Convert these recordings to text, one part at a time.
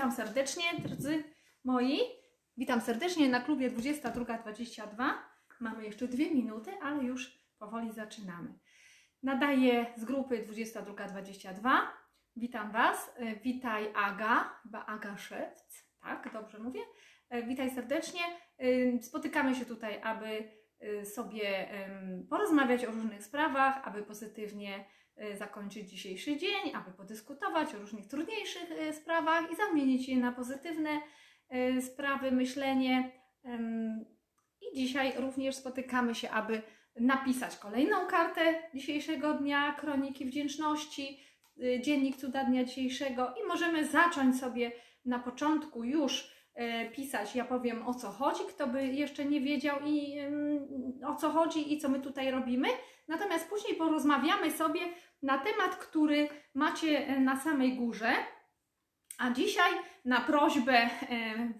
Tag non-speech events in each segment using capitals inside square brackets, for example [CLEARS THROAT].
Witam serdecznie, drodzy moi. Witam serdecznie na klubie 22.22. Mamy jeszcze dwie minuty, ale już powoli zaczynamy. Nadaję z grupy 22.22. Witam Was. E, Witaj Aga, chyba Aga Szewc, tak? Dobrze mówię? E, Witaj serdecznie. E, Spotykamy się tutaj, aby sobie porozmawiać o różnych sprawach, aby pozytywnie zakończyć dzisiejszy dzień, aby podyskutować o różnych trudniejszych e, sprawach i zamienić je na pozytywne e, sprawy, myślenie. I dzisiaj również spotykamy się, aby napisać kolejną kartę dzisiejszego dnia, kroniki wdzięczności, y, dziennik cuda dnia dzisiejszego i możemy zacząć sobie na początku już pisać. Ja powiem o co chodzi, kto by jeszcze nie wiedział i o co chodzi i co my tutaj robimy. Natomiast później porozmawiamy sobie na temat, który macie e, na samej górze. A dzisiaj na prośbę e,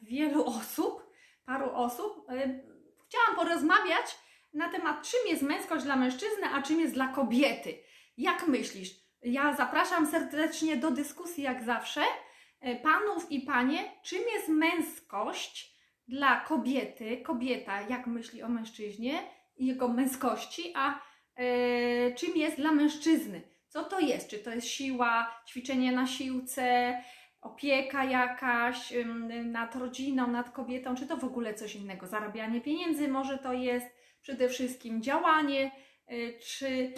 wielu osób, paru osób, e, chciałam porozmawiać na temat, czym jest męskość dla mężczyzny, a czym jest dla kobiety. Jak myślisz? Ja zapraszam serdecznie do dyskusji, jak zawsze. E, Panów i panie, czym jest męskość dla kobiety? Kobieta, jak myśli o mężczyźnie i jego męskości, a e, czym jest dla mężczyzny? Co to jest? Czy to jest siła, ćwiczenie na siłce, opieka jakaś ym, nad rodziną, nad kobietą, czy to w ogóle coś innego? Zarabianie pieniędzy może to jest przede wszystkim działanie, y, czy, y,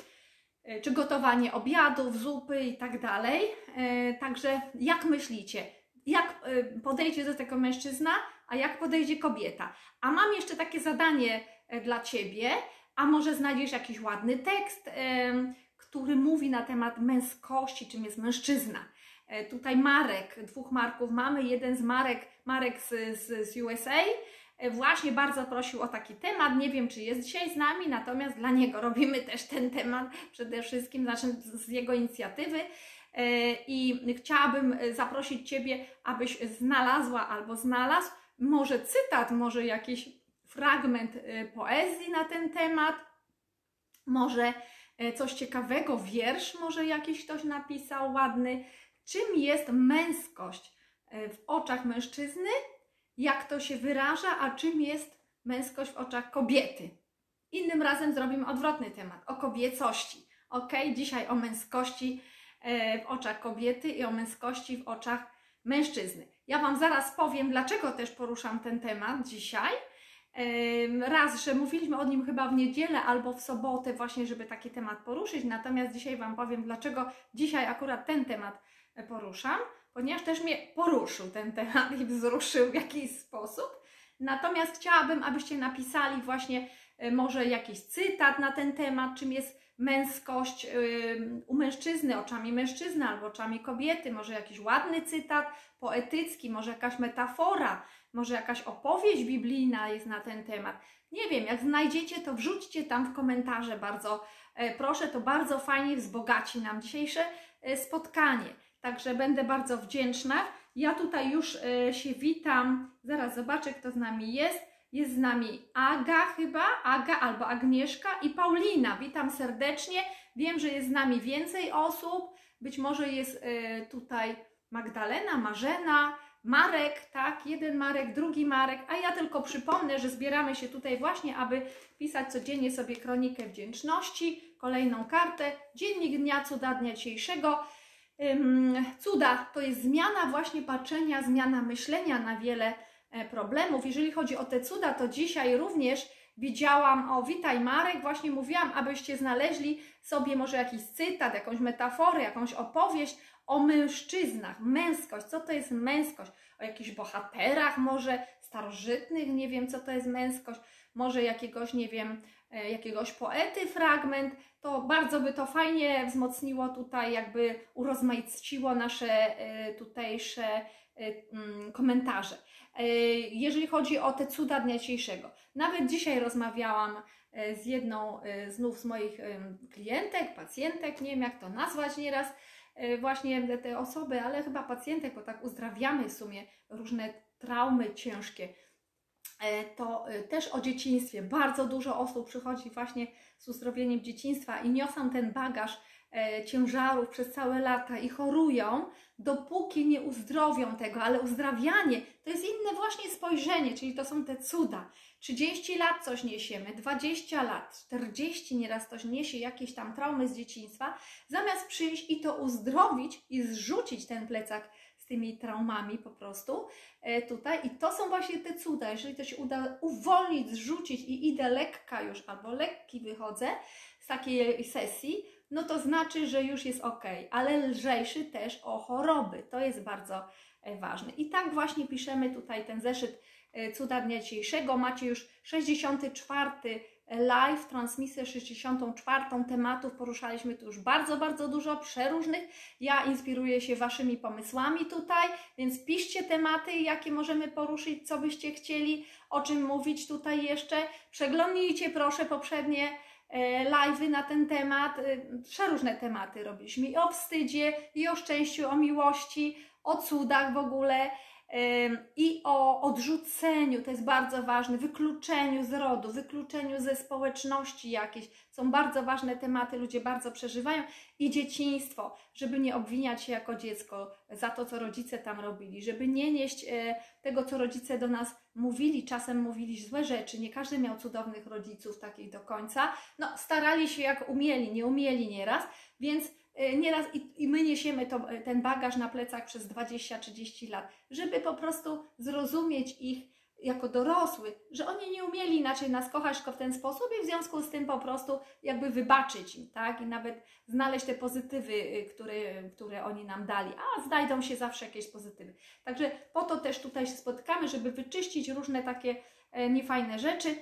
czy gotowanie obiadów, zupy i tak dalej. Y, Także jak myślicie, jak y, podejdzie do tego mężczyzna, a jak podejdzie kobieta? A mam jeszcze takie zadanie dla Ciebie, a może znajdziesz jakiś ładny tekst, który mówi na temat męskości, czym jest mężczyzna. E, Tutaj Marek, dwóch Marków mamy. Jeden z Marek, Marek z, z, z USA, e, właśnie bardzo prosił o taki temat. Nie wiem, czy jest dzisiaj z nami, natomiast dla niego robimy też ten temat przede wszystkim, znaczy z jego inicjatywy. E, I chciałabym e, zaprosić Ciebie, abyś znalazła albo znalazł może cytat, może jakiś fragment e, poezji na ten temat, może e, coś ciekawego, wiersz może jakiś ktoś napisał ładny. Czym jest męskość e, w oczach mężczyzny, jak to się wyraża, a czym jest męskość w oczach kobiety. Innym razem zrobimy odwrotny temat, o kobiecości. Ok, dzisiaj o męskości e, w oczach kobiety i o męskości w oczach mężczyzny. Ja Wam zaraz powiem, dlaczego też poruszam ten temat dzisiaj. Raz, że mówiliśmy o nim chyba w niedzielę albo w sobotę, właśnie, żeby taki temat poruszyć. Natomiast dzisiaj Wam powiem, dlaczego dzisiaj akurat ten temat e, poruszam, ponieważ też mnie poruszył ten temat i wzruszył w jakiś sposób. Natomiast chciałabym, abyście napisali właśnie e, może jakiś cytat na ten temat, czym jest męskość ym, u mężczyzny, oczami mężczyzny albo oczami kobiety, może jakiś ładny cytat poetycki, może jakaś metafora, może jakaś opowieść biblijna jest na ten temat. Nie wiem, jak znajdziecie, to wrzućcie tam w komentarze bardzo e, proszę, to bardzo fajnie wzbogaci nam dzisiejsze e, spotkanie. Także będę bardzo wdzięczna. Ja tutaj już e, się witam. Zaraz zobaczę, kto z nami jest. Jest z nami Aga chyba, Aga albo Agnieszka i Paulina. Witam serdecznie. Wiem, że jest z nami więcej osób. Być może jest e, tutaj Magdalena, Marzena, Marek, tak? Jeden Marek, drugi Marek. A ja tylko przypomnę, że zbieramy się tutaj właśnie, aby pisać codziennie sobie kronikę wdzięczności, kolejną kartę, dziennik dnia, cuda dnia dzisiejszego. Cuda to jest zmiana właśnie patrzenia, zmiana myślenia na wiele e, problemów. Jeżeli chodzi o te cuda, to dzisiaj również widziałam, o witaj Marek, właśnie mówiłam, abyście znaleźli sobie może jakiś cytat, jakąś metaforę, jakąś opowieść o mężczyznach, męskość, co to jest męskość, o jakichś bohaterach może? Starożytnych, nie wiem co to jest męskość, może jakiegoś, nie wiem, e, jakiegoś poety fragment, to bardzo by to fajnie wzmocniło tutaj, jakby urozmaiciło nasze e, tutejsze komentarze. E, Jeżeli chodzi o te cuda dnia dzisiejszego, nawet dzisiaj rozmawiałam e, z jedną e, znów z moich klientek, pacjentek, nie wiem jak to nazwać nieraz, e, właśnie te- osoby, ale chyba pacjentek, bo tak uzdrawiamy w sumie różne traumy ciężkie e, to e, też o dzieciństwie. Bardzo dużo osób przychodzi właśnie z uzdrowieniem dzieciństwa i niosą ten bagaż e, ciężarów przez całe lata i chorują, dopóki nie uzdrowią tego, ale uzdrawianie to jest inne właśnie spojrzenie, czyli to są te cuda. 30 lat coś niesiemy, 20 lat, 40 nieraz coś niesie jakieś tam traumy z dzieciństwa, zamiast przyjść i to uzdrowić i zrzucić ten plecak z tymi traumami po prostu e, tutaj. I to są właśnie te cuda. Jeżeli to się uda uwolnić, zrzucić i idę lekka już albo lekki wychodzę z takiej sesji, no to znaczy, że już jest ok, ale lżejszy też o choroby. To jest bardzo e, ważne. I tak właśnie piszemy tutaj ten zeszyt e, Cuda Dnia Dzisiejszego. Macie już 64 live, transmisję 64 tematów. Poruszaliśmy tu już bardzo, bardzo dużo przeróżnych. Ja inspiruję się Waszymi pomysłami tutaj, więc piszcie tematy, jakie możemy poruszyć, co byście chcieli, o czym mówić tutaj jeszcze. Przeglądnijcie proszę poprzednie live'y na ten temat. E, przeróżne tematy robiliśmy i o wstydzie, i o szczęściu, o miłości, o cudach w ogóle i o odrzuceniu, to jest bardzo ważne, wykluczeniu z rodu, wykluczeniu ze społeczności jakieś. Są bardzo ważne tematy, ludzie bardzo przeżywają. I dzieciństwo, żeby nie obwiniać się jako dziecko za to, co rodzice tam robili, żeby nie nieść e, tego, co rodzice do nas mówili. Czasem mówili złe rzeczy, nie każdy miał cudownych rodziców takich do końca. No, starali się jak umieli, nie umieli nieraz, więc nieraz i, i my niesiemy to, e, ten bagaż na plecach przez 20-30 lat, żeby po prostu zrozumieć ich jako dorosły, że oni nie umieli inaczej nas kochać tylko w ten sposób i w związku z tym po prostu jakby wybaczyć im, tak? I nawet znaleźć te pozytywy, y, które, które oni nam dali, a znajdą się zawsze jakieś pozytywy. Także po to też tutaj się spotykamy, żeby wyczyścić różne takie e, niefajne rzeczy.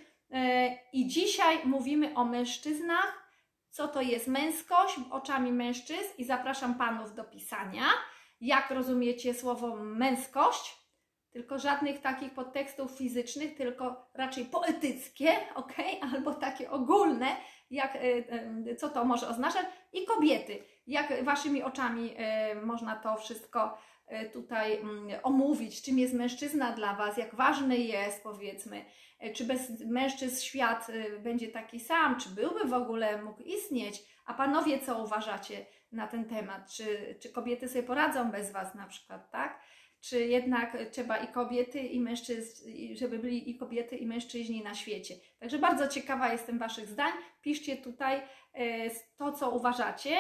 I dzisiaj mówimy o mężczyznach, co to jest męskość oczami mężczyzn i zapraszam panów do pisania. Jak rozumiecie słowo męskość? Tylko żadnych takich podtekstów fizycznych, tylko raczej poetyckie, ok? Albo takie ogólne, jak, e, e, co to może oznaczać. I kobiety, jak waszymi oczami e, można to wszystko tutaj mm, omówić, czym jest mężczyzna dla was, jak ważny jest, powiedzmy, E, czy bez mężczyzn świat e, będzie taki sam, czy byłby w ogóle mógł istnieć. A panowie, co uważacie na ten temat? Czy, czy kobiety sobie poradzą bez was na przykład, tak? Czy jednak trzeba i kobiety, i mężczyzn, żeby byli i kobiety, i mężczyźni na świecie? Także bardzo ciekawa jestem Waszych zdań. Piszcie tutaj e, to, co uważacie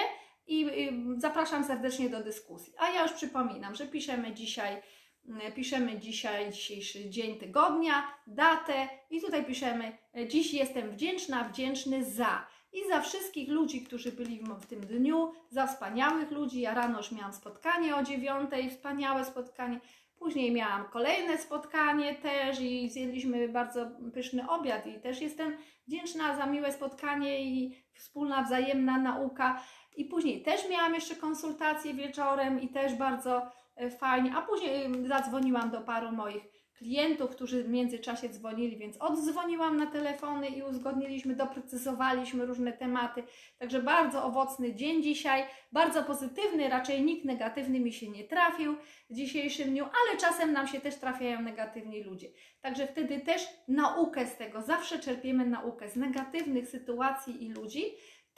i zapraszam serdecznie do dyskusji. A ja już przypominam, że piszemy dzisiaj E, piszemy dzisiaj, dzisiejszy dzień tygodnia, datę i tutaj piszemy e, dziś jestem wdzięczna, wdzięczny za. I za wszystkich ludzi, którzy byli w tym dniu, za wspaniałych ludzi. Ja rano już miałam spotkanie o dziewiątej, wspaniałe spotkanie. Później miałam kolejne spotkanie też i zjedliśmy bardzo pyszny obiad i też jestem wdzięczna za miłe spotkanie i wspólna wzajemna nauka. I później też miałam jeszcze konsultację wieczorem i też bardzo E, fajnie. A później zadzwoniłam do paru moich klientów, którzy w międzyczasie dzwonili, więc oddzwoniłam na telefony i uzgodniliśmy, doprecyzowaliśmy różne tematy. Także bardzo owocny dzień dzisiaj, bardzo pozytywny, raczej nikt negatywny mi się nie trafił w dzisiejszym dniu, ale czasem nam się też trafiają negatywni ludzie. Także wtedy też naukę z tego, zawsze czerpiemy naukę z negatywnych sytuacji i ludzi.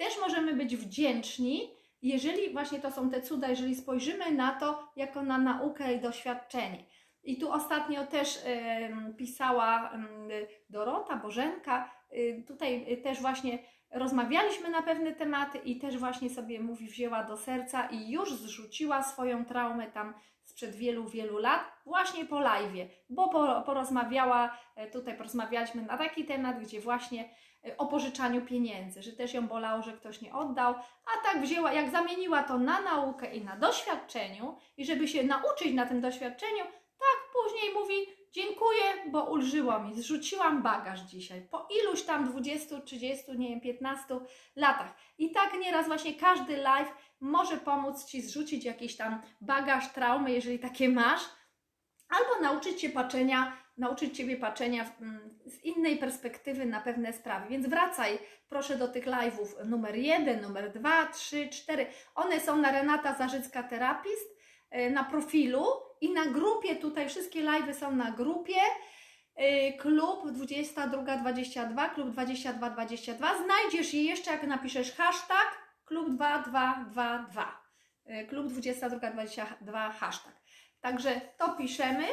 Też możemy być wdzięczni, jeżeli właśnie to są te cuda, jeżeli spojrzymy na to jako na naukę i doświadczenie. I tu ostatnio też y, pisała y, Dorota, Bożenka, y, tutaj też właśnie rozmawialiśmy na pewne tematy i też właśnie sobie mówi, wzięła do serca i już zrzuciła swoją traumę tam sprzed wielu, wielu lat, właśnie po live, bo porozmawiała, e, tutaj porozmawialiśmy na taki temat, gdzie właśnie o pożyczaniu pieniędzy, że też ją bolało, że ktoś nie oddał, a tak wzięła, jak zamieniła to na naukę i na doświadczeniu i żeby się nauczyć na tym doświadczeniu, tak później mówi dziękuję, bo ulżyło mi, zrzuciłam bagaż dzisiaj po iluś tam 20, 30, nie wiem, 15 latach. I tak nieraz właśnie każdy live może pomóc Ci zrzucić jakiś tam bagaż traumy, jeżeli takie masz, albo nauczyć się patrzenia nauczyć Ciebie patrzenia mm, z innej perspektywy na pewne sprawy. Więc wracaj proszę do tych live'ów numer 1, numer 2, 3, 4. One są na Renata Zarzycka Terapist, e, na profilu i na grupie, tutaj wszystkie live'y są na grupie. E, klub 2222, klub 2222. Znajdziesz je jeszcze, jak napiszesz hashtag klub 2222, y, klub 2222 hashtag. Także to piszemy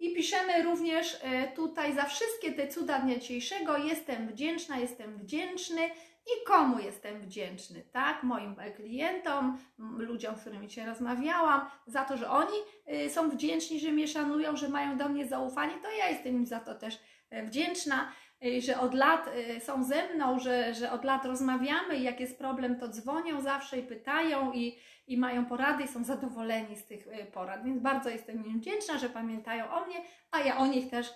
i piszemy również y, tutaj za wszystkie te cuda dnia dzisiejszego. Jestem wdzięczna, jestem wdzięczny i komu jestem wdzięczny, tak? Moim klientom, ludziom, z którymi dzisiaj rozmawiałam, za to, że oni y, są wdzięczni, że mnie szanują, że mają do mnie zaufanie, to ja jestem im za to też wdzięczna. Y, że od lat y, są ze mną, że, że od lat rozmawiamy i jak jest problem, to dzwonią zawsze i pytają i, i mają porady i są zadowoleni z tych y, porad. Więc bardzo jestem im wdzięczna, że pamiętają o mnie, a ja o nich też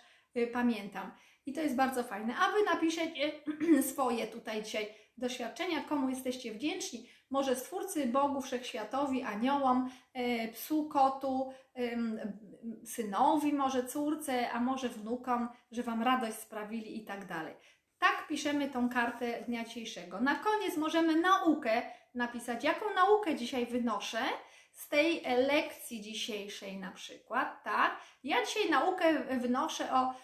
pamiętam. I to jest bardzo fajne. A Wy napiszecie [CLEARS THROAT] swoje tutaj dzisiaj doświadczenia, komu jesteście wdzięczni. Może Stwórcy, Bogu, Wszechświatowi, aniołom, psu, kotu, synowi, może córce, a może wnukom, że Wam radość sprawili i tak dalej. Tak piszemy tą kartę dnia dzisiejszego. Na koniec możemy naukę napisać, jaką naukę dzisiaj wynoszę z tej lekcji dzisiejszej na przykład, tak? Ja dzisiaj naukę wynoszę o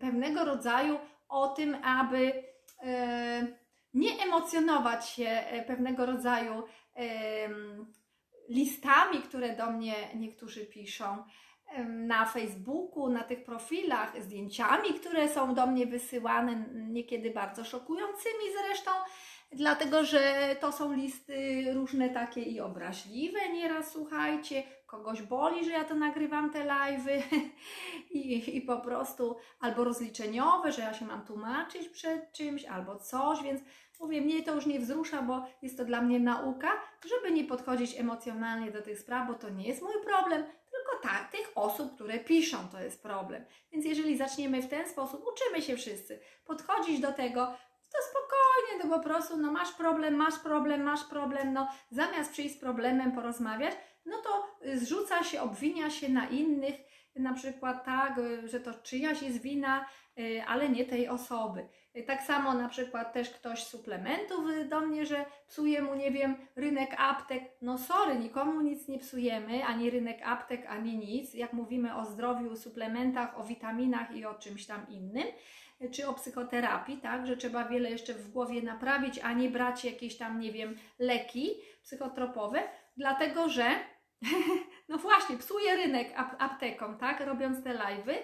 pewnego rodzaju o tym, aby nie emocjonować się e, pewnego rodzaju listami, które do mnie niektórzy piszą na Facebooku, na tych profilach, zdjęciami, które są do mnie wysyłane, niekiedy bardzo szokującymi zresztą, dlatego że to są listy różne takie i obraźliwe nieraz, słuchajcie, kogoś boli, że ja to nagrywam te live'y [LAUGHS] I, i po prostu albo rozliczeniowe, że ja się mam tłumaczyć przed czymś, albo coś, więc Mówię, mnie to już nie wzrusza, bo jest to dla mnie nauka, żeby nie podchodzić emocjonalnie do tych spraw, bo to nie jest mój problem, tylko tak, tych osób, które piszą, to jest problem. Więc jeżeli zaczniemy w ten sposób, uczymy się wszyscy, podchodzić do tego, to spokojnie, to po prostu, no masz problem, masz problem, masz problem, no zamiast przyjść z problemem porozmawiać, no to zrzuca się, obwinia się na innych, na przykład tak, że to czyjaś jest wina, y, ale nie tej osoby. Tak samo na przykład też ktoś suplementów do mnie, że psuje mu, nie wiem, rynek aptek. No sorry, nikomu nic nie psujemy, ani rynek aptek, ani nic. Jak mówimy o zdrowiu, suplementach, o witaminach i o czymś tam innym, czy o psychoterapii, tak, że trzeba wiele jeszcze w głowie naprawić, a nie brać jakieś tam, nie wiem, leki psychotropowe, dlatego że [LAUGHS] no właśnie, psuje rynek aptekom, tak, robiąc te live'y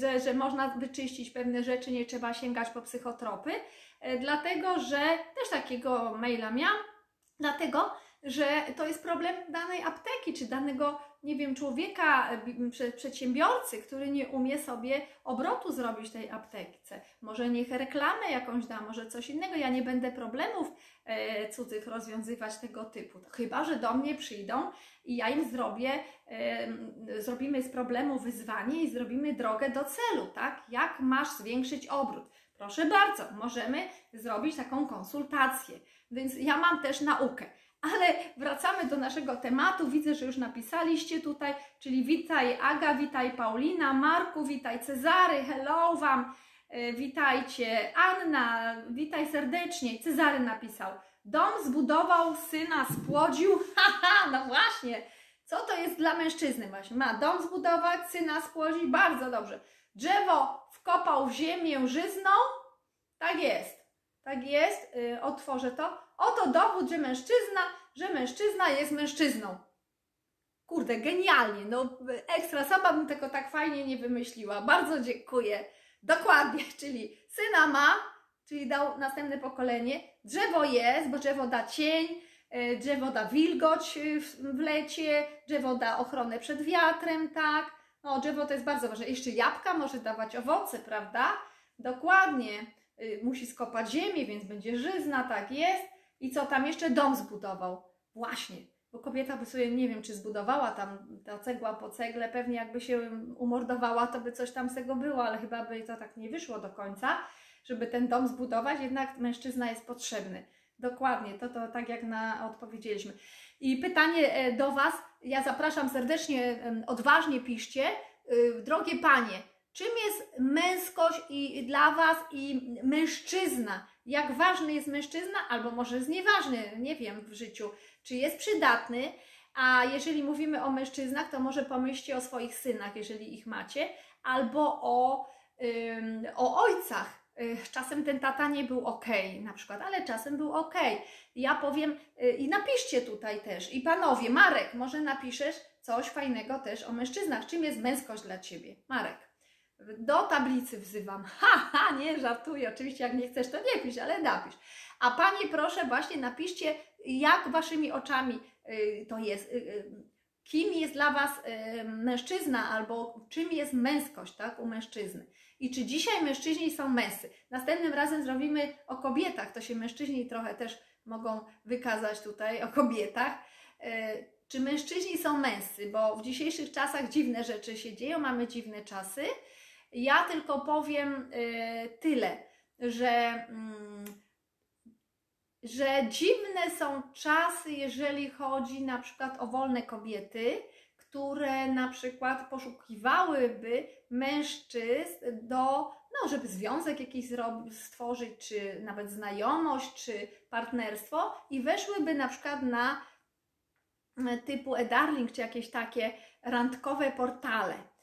że, że można wyczyścić pewne rzeczy, nie trzeba sięgać po psychotropy, e, dlatego że też takiego maila miałam, dlatego że to jest problem danej apteki, czy danego, nie wiem, człowieka, przedsiębiorcy, który nie umie sobie obrotu zrobić tej aptece. Może niech reklamę jakąś da, może coś innego. Ja nie będę problemów e, cudzych rozwiązywać tego typu. Chyba, że do mnie przyjdą i ja im zrobię, e, zrobimy z problemu wyzwanie i zrobimy drogę do celu, tak? Jak masz zwiększyć obrót? Proszę bardzo, możemy zrobić taką konsultację. Więc ja mam też naukę. Ale wracamy do naszego tematu. Widzę, że już napisaliście tutaj, czyli witaj Aga, witaj Paulina, Marku, witaj Cezary, hello Wam, e, witajcie Anna, witaj serdecznie. Cezary napisał, dom zbudował, syna spłodził, [LAUGHS] haha, no właśnie. Co to jest dla mężczyzny właśnie? Ma dom zbudować, syna spłodzić, bardzo dobrze. Drzewo wkopał w ziemię żyzną, tak jest. Tak jest, yy, otworzę to. Oto dowód, że mężczyzna, że mężczyzna jest mężczyzną. Kurde, genialnie, no ekstra, sama bym tego tak fajnie nie wymyśliła. Bardzo dziękuję. Dokładnie, [LAUGHS] czyli syna ma, czyli dał następne pokolenie. Drzewo jest, bo drzewo da cień, yy, drzewo da wilgoć yy, w lecie, drzewo da ochronę przed wiatrem, tak. No, drzewo to jest bardzo ważne. Jeszcze jabłka może dawać owoce, prawda? Dokładnie. Y, musi skopać ziemię, więc będzie żyzna, tak jest. I co tam jeszcze? Dom zbudował. Właśnie, bo kobieta by sobie, nie wiem, czy zbudowała tam ta cegła po cegle, pewnie jakby się umordowała, to by coś tam z tego było, ale chyba by to tak nie wyszło do końca, żeby ten dom zbudować, jednak mężczyzna jest potrzebny. Dokładnie, to, to tak jak na odpowiedzieliśmy. I pytanie e, do Was, ja zapraszam serdecznie, odważnie piszcie. Y, drogie Panie, Czym jest męskość i dla Was i mężczyzna? Jak ważny jest mężczyzna, albo może jest nieważny, nie wiem, w życiu. Czy jest przydatny? A jeżeli mówimy o mężczyznach, to może pomyślcie o swoich synach, jeżeli ich macie, albo o, ym, o ojcach, czasem ten tata nie był ok, na przykład, ale czasem był ok. Ja powiem y, i napiszcie tutaj też. I panowie, Marek, może napiszesz coś fajnego też o mężczyznach. Czym jest męskość dla ciebie? Marek. Do tablicy wzywam. [LAUGHS] Ha, ha, nie żartuję. Oczywiście, jak nie chcesz, to nie pisz, ale napisz. A panie, proszę, właśnie napiszcie, jak waszymi oczami y, to jest. Y, y, kim jest dla was mężczyzna, albo czym jest męskość, tak, u mężczyzny. I czy dzisiaj mężczyźni są męscy? Następnym razem zrobimy o kobietach. To się mężczyźni trochę też mogą wykazać tutaj o kobietach. Czy mężczyźni są męscy? Bo w dzisiejszych czasach dziwne rzeczy się dzieją, mamy dziwne czasy. Ja tylko powiem y, tyle, że, mm, że dziwne są czasy, jeżeli chodzi na przykład o wolne kobiety, które na przykład poszukiwałyby mężczyzn do, no, żeby związek jakiś stworzyć, czy nawet znajomość, czy partnerstwo i weszłyby na przykład na e, typu e-darling, czy jakieś takie randkowe portale.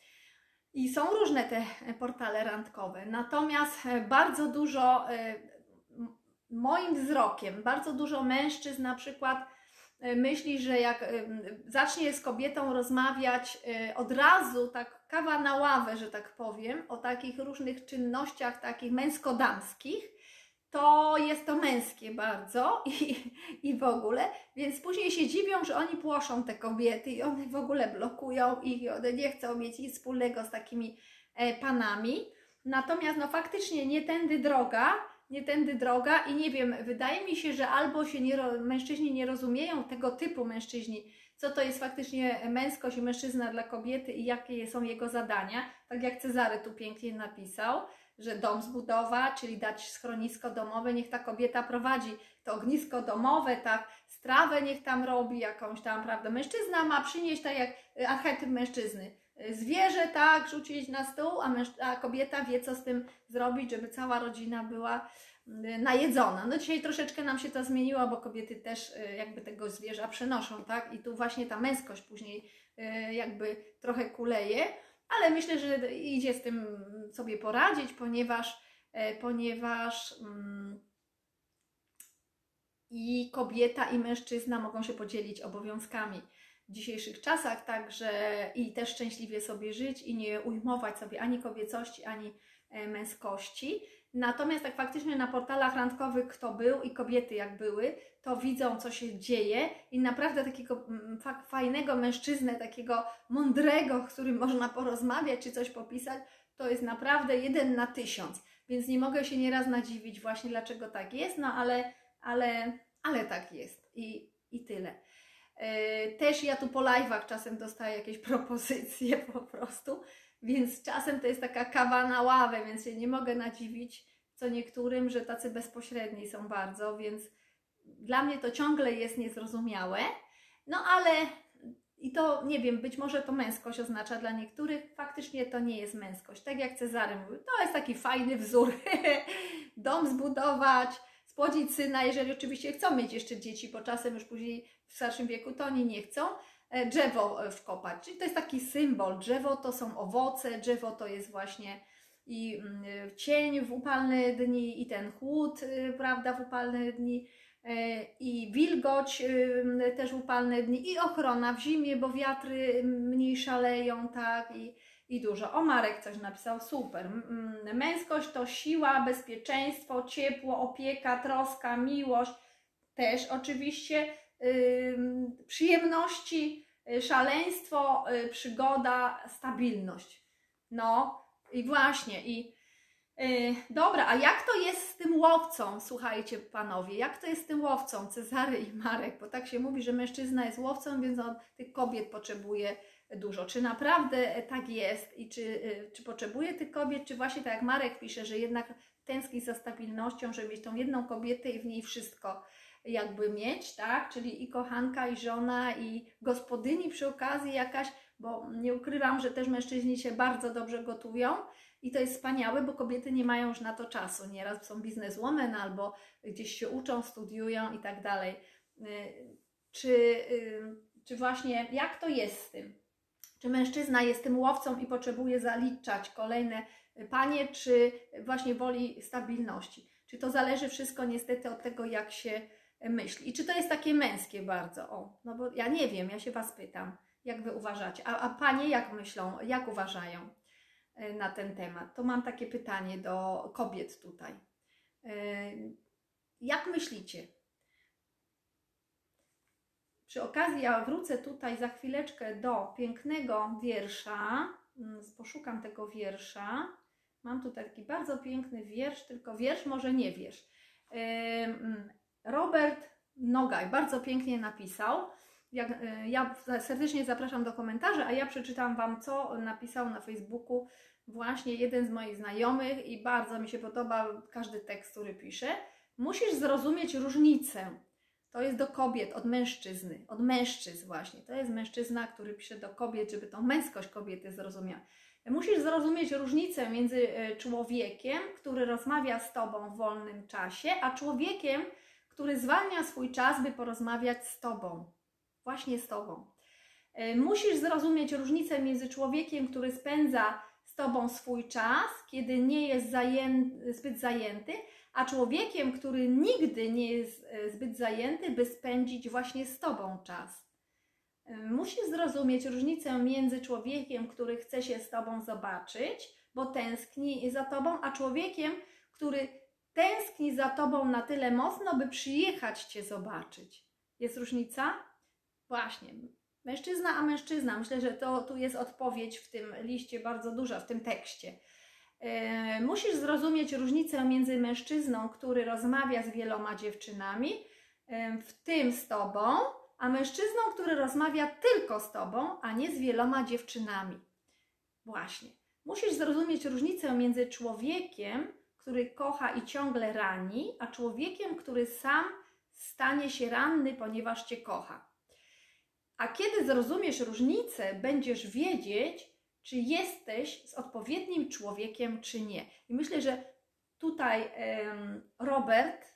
I są różne te portale randkowe, natomiast e, bardzo dużo, e, moim wzrokiem, bardzo dużo mężczyzn na przykład e, myśli, że jak zacznie z kobietą rozmawiać od razu, tak kawa na ławę, że tak powiem, o takich różnych czynnościach, takich męsko-damskich, to jest to męskie bardzo i, i w ogóle, więc później się dziwią, że oni płoszą te kobiety i one w ogóle blokują ich i one nie chcą mieć nic wspólnego z takimi e, panami. Natomiast no faktycznie nie tędy droga, nie tędy droga i nie wiem, wydaje mi się, że albo się nie, mężczyźni nie rozumieją tego typu mężczyźni, co to jest faktycznie męskość i mężczyzna dla kobiety i jakie są jego zadania, tak jak Cezary tu pięknie napisał, że dom zbudować, czyli dać schronisko domowe, niech ta kobieta prowadzi to ognisko domowe, tak, strawę niech tam robi jakąś tam, prawda. Mężczyzna ma przynieść tak jak y, archetyp mężczyzny. Y, zwierzę, tak, rzucić na stół, a, a kobieta wie, co z tym zrobić, żeby cała rodzina była y, najedzona. No dzisiaj troszeczkę nam się to zmieniło, bo kobiety też jakby tego zwierza przenoszą, tak? I tu właśnie ta męskość później jakby trochę kuleje ale myślę, że idzie z tym sobie poradzić, ponieważ, e, ponieważ mm, i kobieta, i mężczyzna mogą się podzielić obowiązkami w dzisiejszych czasach, także i też szczęśliwie sobie żyć i nie ujmować sobie ani kobiecości, ani e, męskości. Natomiast tak faktycznie na portalach randkowych kto był i kobiety jak były, to widzą co się dzieje i naprawdę takiego mm, fajnego mężczyznę, takiego mądrego, z którym można porozmawiać czy coś popisać, to jest naprawdę jeden na tysiąc. Więc nie mogę się nieraz nadziwić właśnie dlaczego tak jest, no ale, ale, ale tak jest i, i tyle. E, też ja tu po live'ach czasem dostaję jakieś propozycje po prostu, więc czasem to jest taka kawa na ławę, więc się nie mogę nadziwić co niektórym, że tacy bezpośredni są bardzo, więc dla mnie to ciągle jest niezrozumiałe. No ale i to nie wiem, być może to męskość oznacza dla niektórych, faktycznie to nie jest męskość. Tak jak Cezary mówił, to jest taki fajny wzór. [LAUGHS] Dom zbudować, spłodzić syna, jeżeli oczywiście chcą mieć jeszcze dzieci, bo czasem już później w starszym wieku to oni nie chcą drzewo e, wkopać. Czyli to jest taki symbol. Drzewo to są owoce, drzewo to jest właśnie i mm, e, cień w upalne dni, i ten chłód, prawda, w upalne dni, i wilgoć też w upalne dni, i ochrona w zimie, bo wiatry mniej szaleją, tak, i, i dużo. O, Marek coś napisał, super. Męskość to siła, bezpieczeństwo, ciepło, opieka, troska, miłość, też oczywiście przyjemności, y, szaleństwo, y, przygoda, stabilność. No i właśnie, i yy, dobra, a jak to jest z tym łowcą? Słuchajcie, panowie, jak to jest z tym łowcą, Cezary i Marek? Bo tak się mówi, że mężczyzna jest łowcą, więc on tych kobiet potrzebuje dużo. Czy naprawdę tak jest i czy, yy, czy potrzebuje tych kobiet, czy właśnie tak jak Marek pisze, że jednak tęskni za stabilnością, żeby mieć tą jedną kobietę i w niej wszystko jakby mieć, tak? Czyli i kochanka, i żona, i gospodyni przy okazji jakaś, bo nie ukrywam, że też mężczyźni się bardzo dobrze gotują i to jest wspaniałe, bo kobiety nie mają już na to czasu. Nieraz są bizneswomen albo gdzieś się uczą, studiują i tak dalej. Y, czy, y, czy właśnie jak to jest z tym? Czy mężczyzna jest tym łowcą i potrzebuje zaliczać kolejne Panie, czy właśnie woli stabilności? Czy to zależy wszystko niestety od tego, jak się myśli? I czy to jest takie męskie bardzo? O, no bo ja nie wiem, ja się Was pytam, jak Wy uważacie. A, a Panie jak myślą, jak uważają e, na ten temat? To mam takie pytanie do kobiet tutaj. E, jak myślicie? Przy okazji ja wrócę tutaj za chwileczkę do pięknego wiersza. Mm, poszukam tego wiersza. Mam tutaj taki bardzo piękny wiersz, tylko wiersz, może nie wiersz. Robert Nogaj bardzo pięknie napisał. E, ja serdecznie zapraszam do komentarzy, a ja przeczytam Wam, co napisał na Facebooku właśnie jeden z moich znajomych i bardzo mi się podoba każdy tekst, który pisze. Musisz zrozumieć różnicę to jest do kobiet, od mężczyzny, od mężczyzn właśnie. To jest mężczyzna, który pisze do kobiet, żeby tą męskość kobiety zrozumiała. Musisz zrozumieć różnicę między e, człowiekiem, który rozmawia z tobą w wolnym czasie, a człowiekiem, który zwalnia swój czas, by porozmawiać z tobą. Właśnie z tobą. E, musisz zrozumieć różnicę między człowiekiem, który spędza z tobą swój czas, kiedy nie jest zajęty, zbyt zajęty, a człowiekiem, który nigdy nie jest e, zbyt zajęty, by spędzić właśnie z Tobą czas. E, musisz zrozumieć różnicę między człowiekiem, który chce się z Tobą zobaczyć, bo tęskni za Tobą, a człowiekiem, który tęskni za Tobą na tyle mocno, by przyjechać Cię zobaczyć. Jest różnica? Właśnie. Mężczyzna a mężczyzna. Myślę, że to tu jest odpowiedź w tym liście bardzo duża, w tym tekście. E, musisz zrozumieć różnicę między mężczyzną, który rozmawia z wieloma dziewczynami, e, w tym z tobą, a mężczyzną, który rozmawia tylko z tobą, a nie z wieloma dziewczynami. Właśnie. Musisz zrozumieć różnicę między człowiekiem, który kocha i ciągle rani, a człowiekiem, który sam stanie się ranny, ponieważ cię kocha. A kiedy zrozumiesz różnicę, będziesz wiedzieć, czy jesteś z odpowiednim człowiekiem, czy nie. I myślę, że tutaj Robert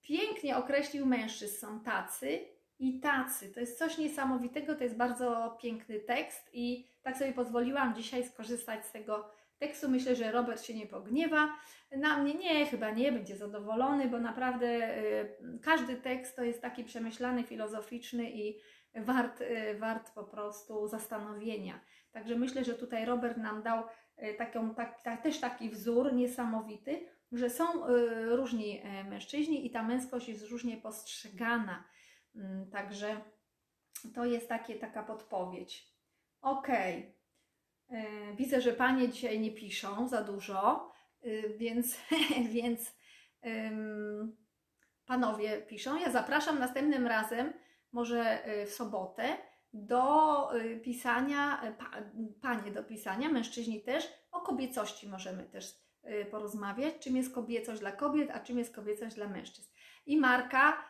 pięknie określił mężczyzn. Są tacy i tacy. To jest coś niesamowitego, to jest bardzo piękny tekst i tak sobie pozwoliłam dzisiaj skorzystać z tego tekstu. Myślę, że Robert się nie pogniewa. Na mnie nie, chyba nie, będzie zadowolony, bo naprawdę y, każdy tekst to jest taki przemyślany, filozoficzny i wart, y, wart po prostu zastanowienia. Także myślę, że tutaj Robert nam dał e, taką, tak, też taki wzór niesamowity, że są różni mężczyźni i ta męskość jest różnie postrzegana. Mm, także to jest takie, taka podpowiedź. Ok, widzę, że panie dzisiaj nie piszą za dużo, więc, [LAUGHS] więc panowie piszą. Ja zapraszam następnym razem, może w sobotę, do pisania, panie do pisania, mężczyźni też, o kobiecości możemy też porozmawiać, czym jest kobiecość dla kobiet, a czym jest kobiecość dla mężczyzn. I Marka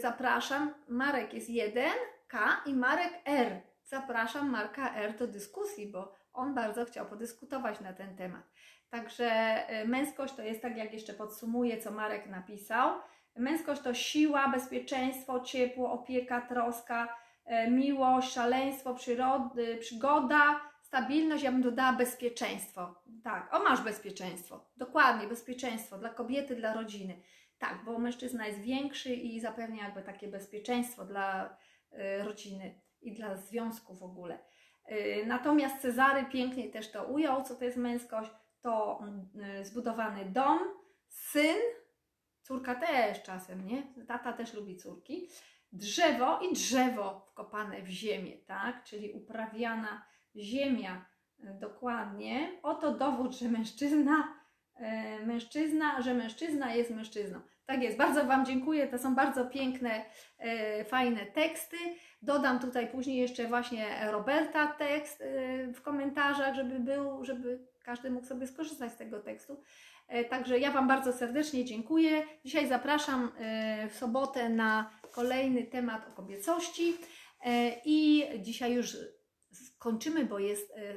zapraszam, Marek jest 1K i Marek R. Zapraszam Marka R do dyskusji, bo on bardzo chciał podyskutować na ten temat. Także męskość to jest tak, jak jeszcze podsumuję, co Marek napisał. Męskość to siła, bezpieczeństwo, ciepło, opieka, troska, E, miłość, szaleństwo, przyrody, przygoda, stabilność, ja bym dodała bezpieczeństwo. Tak, o masz bezpieczeństwo. Dokładnie, bezpieczeństwo dla kobiety, dla rodziny. Tak, bo mężczyzna jest większy i zapewnia jakby takie bezpieczeństwo dla y, rodziny i dla związku w ogóle. Y, natomiast Cezary pięknie też to ujął, co to jest męskość. To y, zbudowany dom, syn, córka też czasem, nie? Tata też lubi córki drzewo i drzewo wkopane w ziemię, tak? Czyli uprawiana ziemia e, dokładnie. Oto dowód, że mężczyzna, mężczyzna, że mężczyzna jest mężczyzną. Tak jest, bardzo Wam dziękuję. To są bardzo piękne, e, fajne teksty. Dodam tutaj później jeszcze właśnie Roberta tekst w komentarzach, żeby był, żeby każdy mógł sobie skorzystać z tego tekstu. Także ja Wam bardzo serdecznie dziękuję. Dzisiaj zapraszam w sobotę na kolejny temat o kobiecości e, i dzisiaj już skończymy, bo jest e,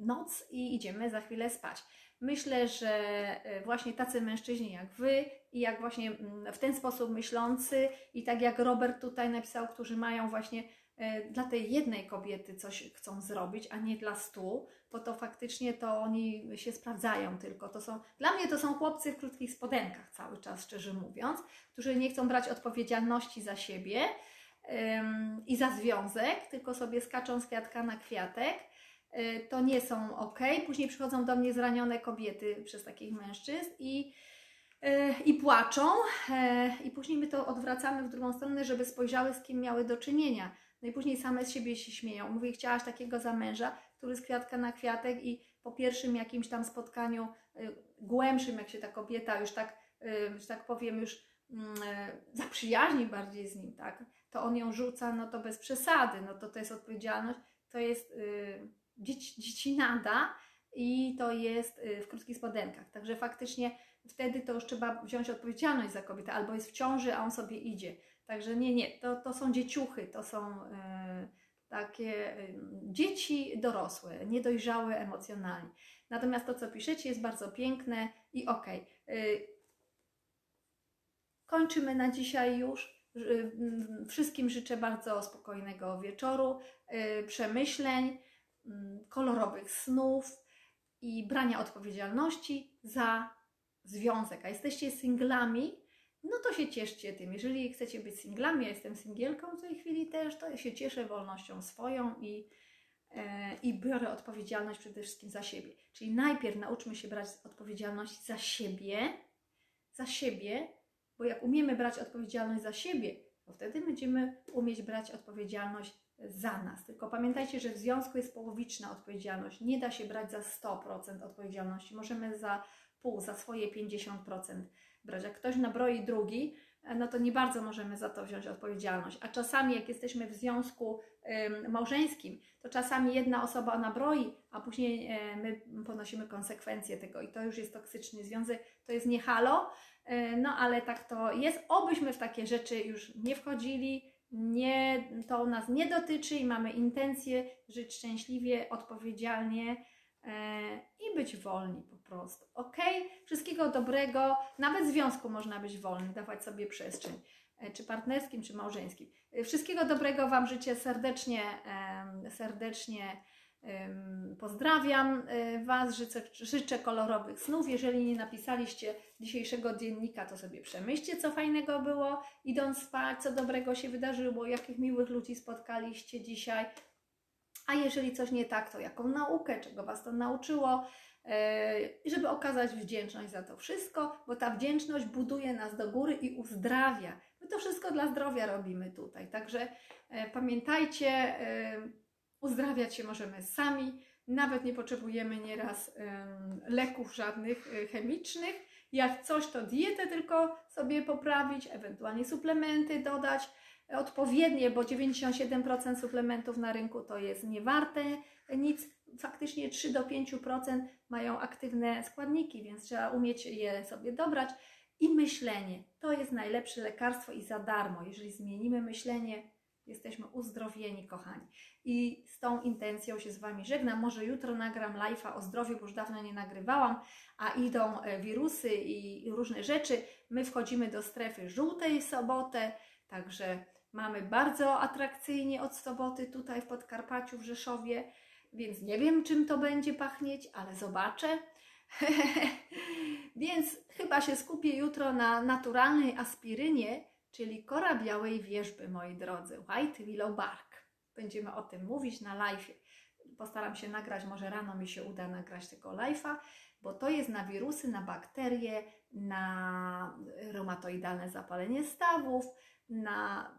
noc i idziemy za chwilę spać. Myślę, że e, właśnie tacy mężczyźni jak Wy i jak właśnie w ten sposób myślący i tak jak Robert tutaj napisał, którzy mają właśnie e, dla tej jednej kobiety coś chcą zrobić, a nie dla stu, bo to faktycznie to oni się sprawdzają tylko. To są, dla mnie to są chłopcy w krótkich spodenkach cały czas, szczerze mówiąc, którzy nie chcą brać odpowiedzialności za siebie ym, i za związek, tylko sobie skaczą z kwiatka na kwiatek. Y, to nie są ok. Później przychodzą do mnie zranione kobiety przez takich mężczyzn i y, i płaczą, e, i później my to odwracamy w drugą stronę, żeby spojrzały, z kim miały do czynienia. No i później same z siebie się śmieją. Mówię, chciałaś takiego za męża, który z kwiatka na kwiatek i po pierwszym jakimś tam spotkaniu głębszym, jak się ta kobieta już tak, że tak powiem, już mm, e, zaprzyjaźni bardziej z nim, tak, to on ją rzuca, no to bez przesady, no to to jest odpowiedzialność, to jest y, dzieci, dziecinada i to jest y, w krótkich spodenkach. Także faktycznie wtedy to już trzeba wziąć odpowiedzialność za kobietę, albo jest w ciąży, a on sobie idzie. Także nie, nie, to, to są dzieciuchy, to są y, takie y, dzieci dorosłe, niedojrzałe emocjonalnie. Natomiast to, co piszecie, jest bardzo piękne i okej. Okay. Kończymy na dzisiaj już. Wszystkim życzę bardzo spokojnego wieczoru, przemyśleń, kolorowych snów i brania odpowiedzialności za związek. A jesteście singlami, no to się cieszcie tym. Jeżeli chcecie być singlami, ja jestem singielką w tej chwili też, to się cieszę wolnością swoją i, e, i biorę odpowiedzialność przede wszystkim za siebie. Czyli najpierw nauczmy się brać odpowiedzialność za siebie, za siebie, bo jak umiemy brać odpowiedzialność za siebie, to wtedy będziemy umieć brać odpowiedzialność za nas. Tylko pamiętajcie, że w związku jest połowiczna odpowiedzialność. Nie da się brać za 100% odpowiedzialności. Możemy za pół, za swoje 50% brać. Jak ktoś nabroi drugi, no to nie bardzo możemy za to wziąć odpowiedzialność. A czasami, jak jesteśmy w związku ym, małżeńskim, to czasami jedna osoba nabroi, a później y, my ponosimy konsekwencje tego i to już jest toksyczny związek, to jest nie halo, y, no ale tak to jest. Obyśmy w takie rzeczy już nie wchodzili, nie, to nas nie dotyczy i mamy intencję żyć szczęśliwie, odpowiedzialnie e, i być wolni po prostu. Ok? Wszystkiego dobrego, nawet w związku można być wolny, dawać sobie przestrzeń, e, czy partnerskim, czy małżeńskim. E, wszystkiego dobrego Wam życzę serdecznie, serdecznie Pozdrawiam y, Was, życzę, życzę kolorowych snów. Jeżeli nie napisaliście dzisiejszego dziennika, to sobie przemyślcie, co fajnego było, idąc spać, co dobrego się wydarzyło, jakich miłych ludzi spotkaliście dzisiaj. A jeżeli coś nie tak, to jaką naukę, czego Was to nauczyło, y, żeby okazać wdzięczność za to wszystko, bo ta wdzięczność buduje nas do góry i uzdrawia. My to wszystko dla zdrowia robimy tutaj. Także y, pamiętajcie, uzdrawiać się możemy sami, nawet nie potrzebujemy nieraz leków żadnych y, chemicznych. Jak coś, to dietę tylko sobie poprawić, ewentualnie suplementy dodać odpowiednie, bo 97% suplementów na rynku to jest niewarte nic. Faktycznie 3 do 5% mają aktywne składniki, więc trzeba umieć je sobie dobrać. I myślenie to jest najlepsze lekarstwo i za darmo. Jeżeli zmienimy myślenie, jesteśmy uzdrowieni, kochani. I z tą intencją się z Wami żegnam. Może jutro nagram live'a o zdrowiu, bo już dawno nie nagrywałam, a idą e, wirusy i różne rzeczy. My wchodzimy do strefy żółtej sobotę, także mamy bardzo atrakcyjnie od soboty tutaj w Podkarpaciu, w Rzeszowie, więc nie wiem czym to będzie pachnieć, ale zobaczę. [LAUGHS] więc chyba się skupię jutro na naturalnej aspirynie, czyli kora białej wierzby, moi drodzy, White Willow Bark. Będziemy o tym mówić na live. Postaram się nagrać, może rano mi się uda nagrać tego live'a, bo to jest na wirusy, na bakterie, na reumatoidalne zapalenie stawów, na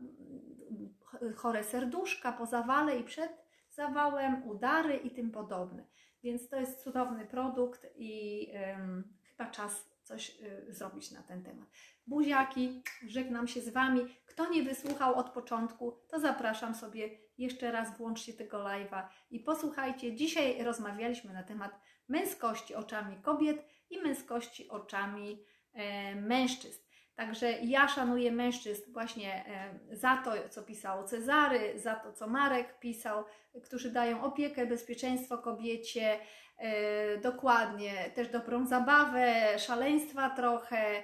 chore serduszka po zawale i przed zawałem, udary i tym podobne. Więc to jest cudowny produkt i ym, chyba czas coś y, zrobić na ten temat. Buziaki, żegnam się z Wami. Kto nie wysłuchał od początku, to zapraszam sobie jeszcze raz, włączcie tego live'a i posłuchajcie. Dzisiaj rozmawialiśmy na temat męskości oczami kobiet i męskości oczami e, mężczyzn. Także ja szanuję mężczyzn właśnie za to, co pisał Cezary, za to, co Marek pisał, którzy dają opiekę, bezpieczeństwo kobiecie, e, dokładnie, też dobrą zabawę, szaleństwa trochę,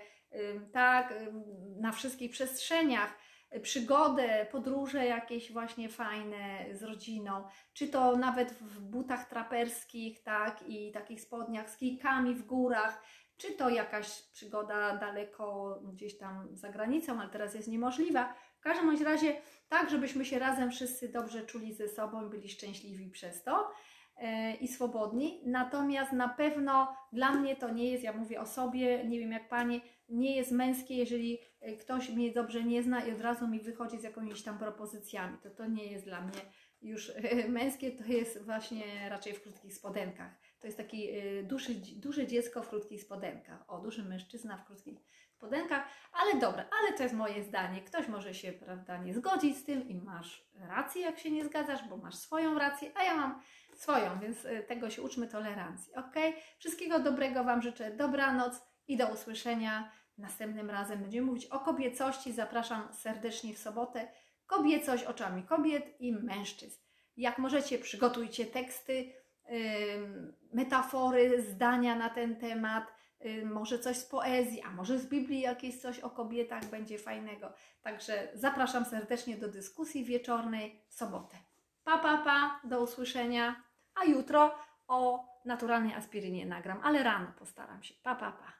tak, na wszystkich przestrzeniach. przygodę, podróże jakieś właśnie fajne z rodziną, czy to nawet w butach traperskich, tak, i takich spodniach z kijkami w górach, czy to jakaś przygoda daleko gdzieś tam za granicą, ale teraz jest niemożliwa. W każdym bądź razie tak, żebyśmy się razem wszyscy dobrze czuli ze sobą byli szczęśliwi przez to e, i swobodni. Natomiast na pewno dla mnie to nie jest, ja mówię o sobie, nie wiem jak Panie, nie jest męskie, jeżeli e, ktoś mnie dobrze nie zna i od razu mi wychodzi z jakimiś tam propozycjami. To to nie jest dla mnie już e, męskie, to jest właśnie raczej w krótkich spodenkach. To jest taki e, duży, duże dziecko w krótkich spodenkach. O, duży mężczyzna w krótkich spodenkach, ale dobra, ale to jest moje zdanie. Ktoś może się, prawda, nie zgodzić z tym i masz rację, jak się nie zgadzasz, bo masz swoją rację, a ja mam swoją, więc e, tego się uczmy tolerancji, ok? Wszystkiego dobrego Wam życzę, dobranoc i do usłyszenia. Następnym razem będziemy mówić o kobiecości. Zapraszam serdecznie w sobotę. Kobiecość oczami kobiet i mężczyzn. Jak możecie, przygotujcie teksty, metafory, zdania na ten temat, może coś z poezji, a może z Biblii jakieś coś o kobietach będzie fajnego. Także zapraszam serdecznie do dyskusji wieczornej w sobotę. Pa, pa, pa, do usłyszenia. A jutro o naturalnej aspirynie nagram, ale rano postaram się. Pa, pa, pa.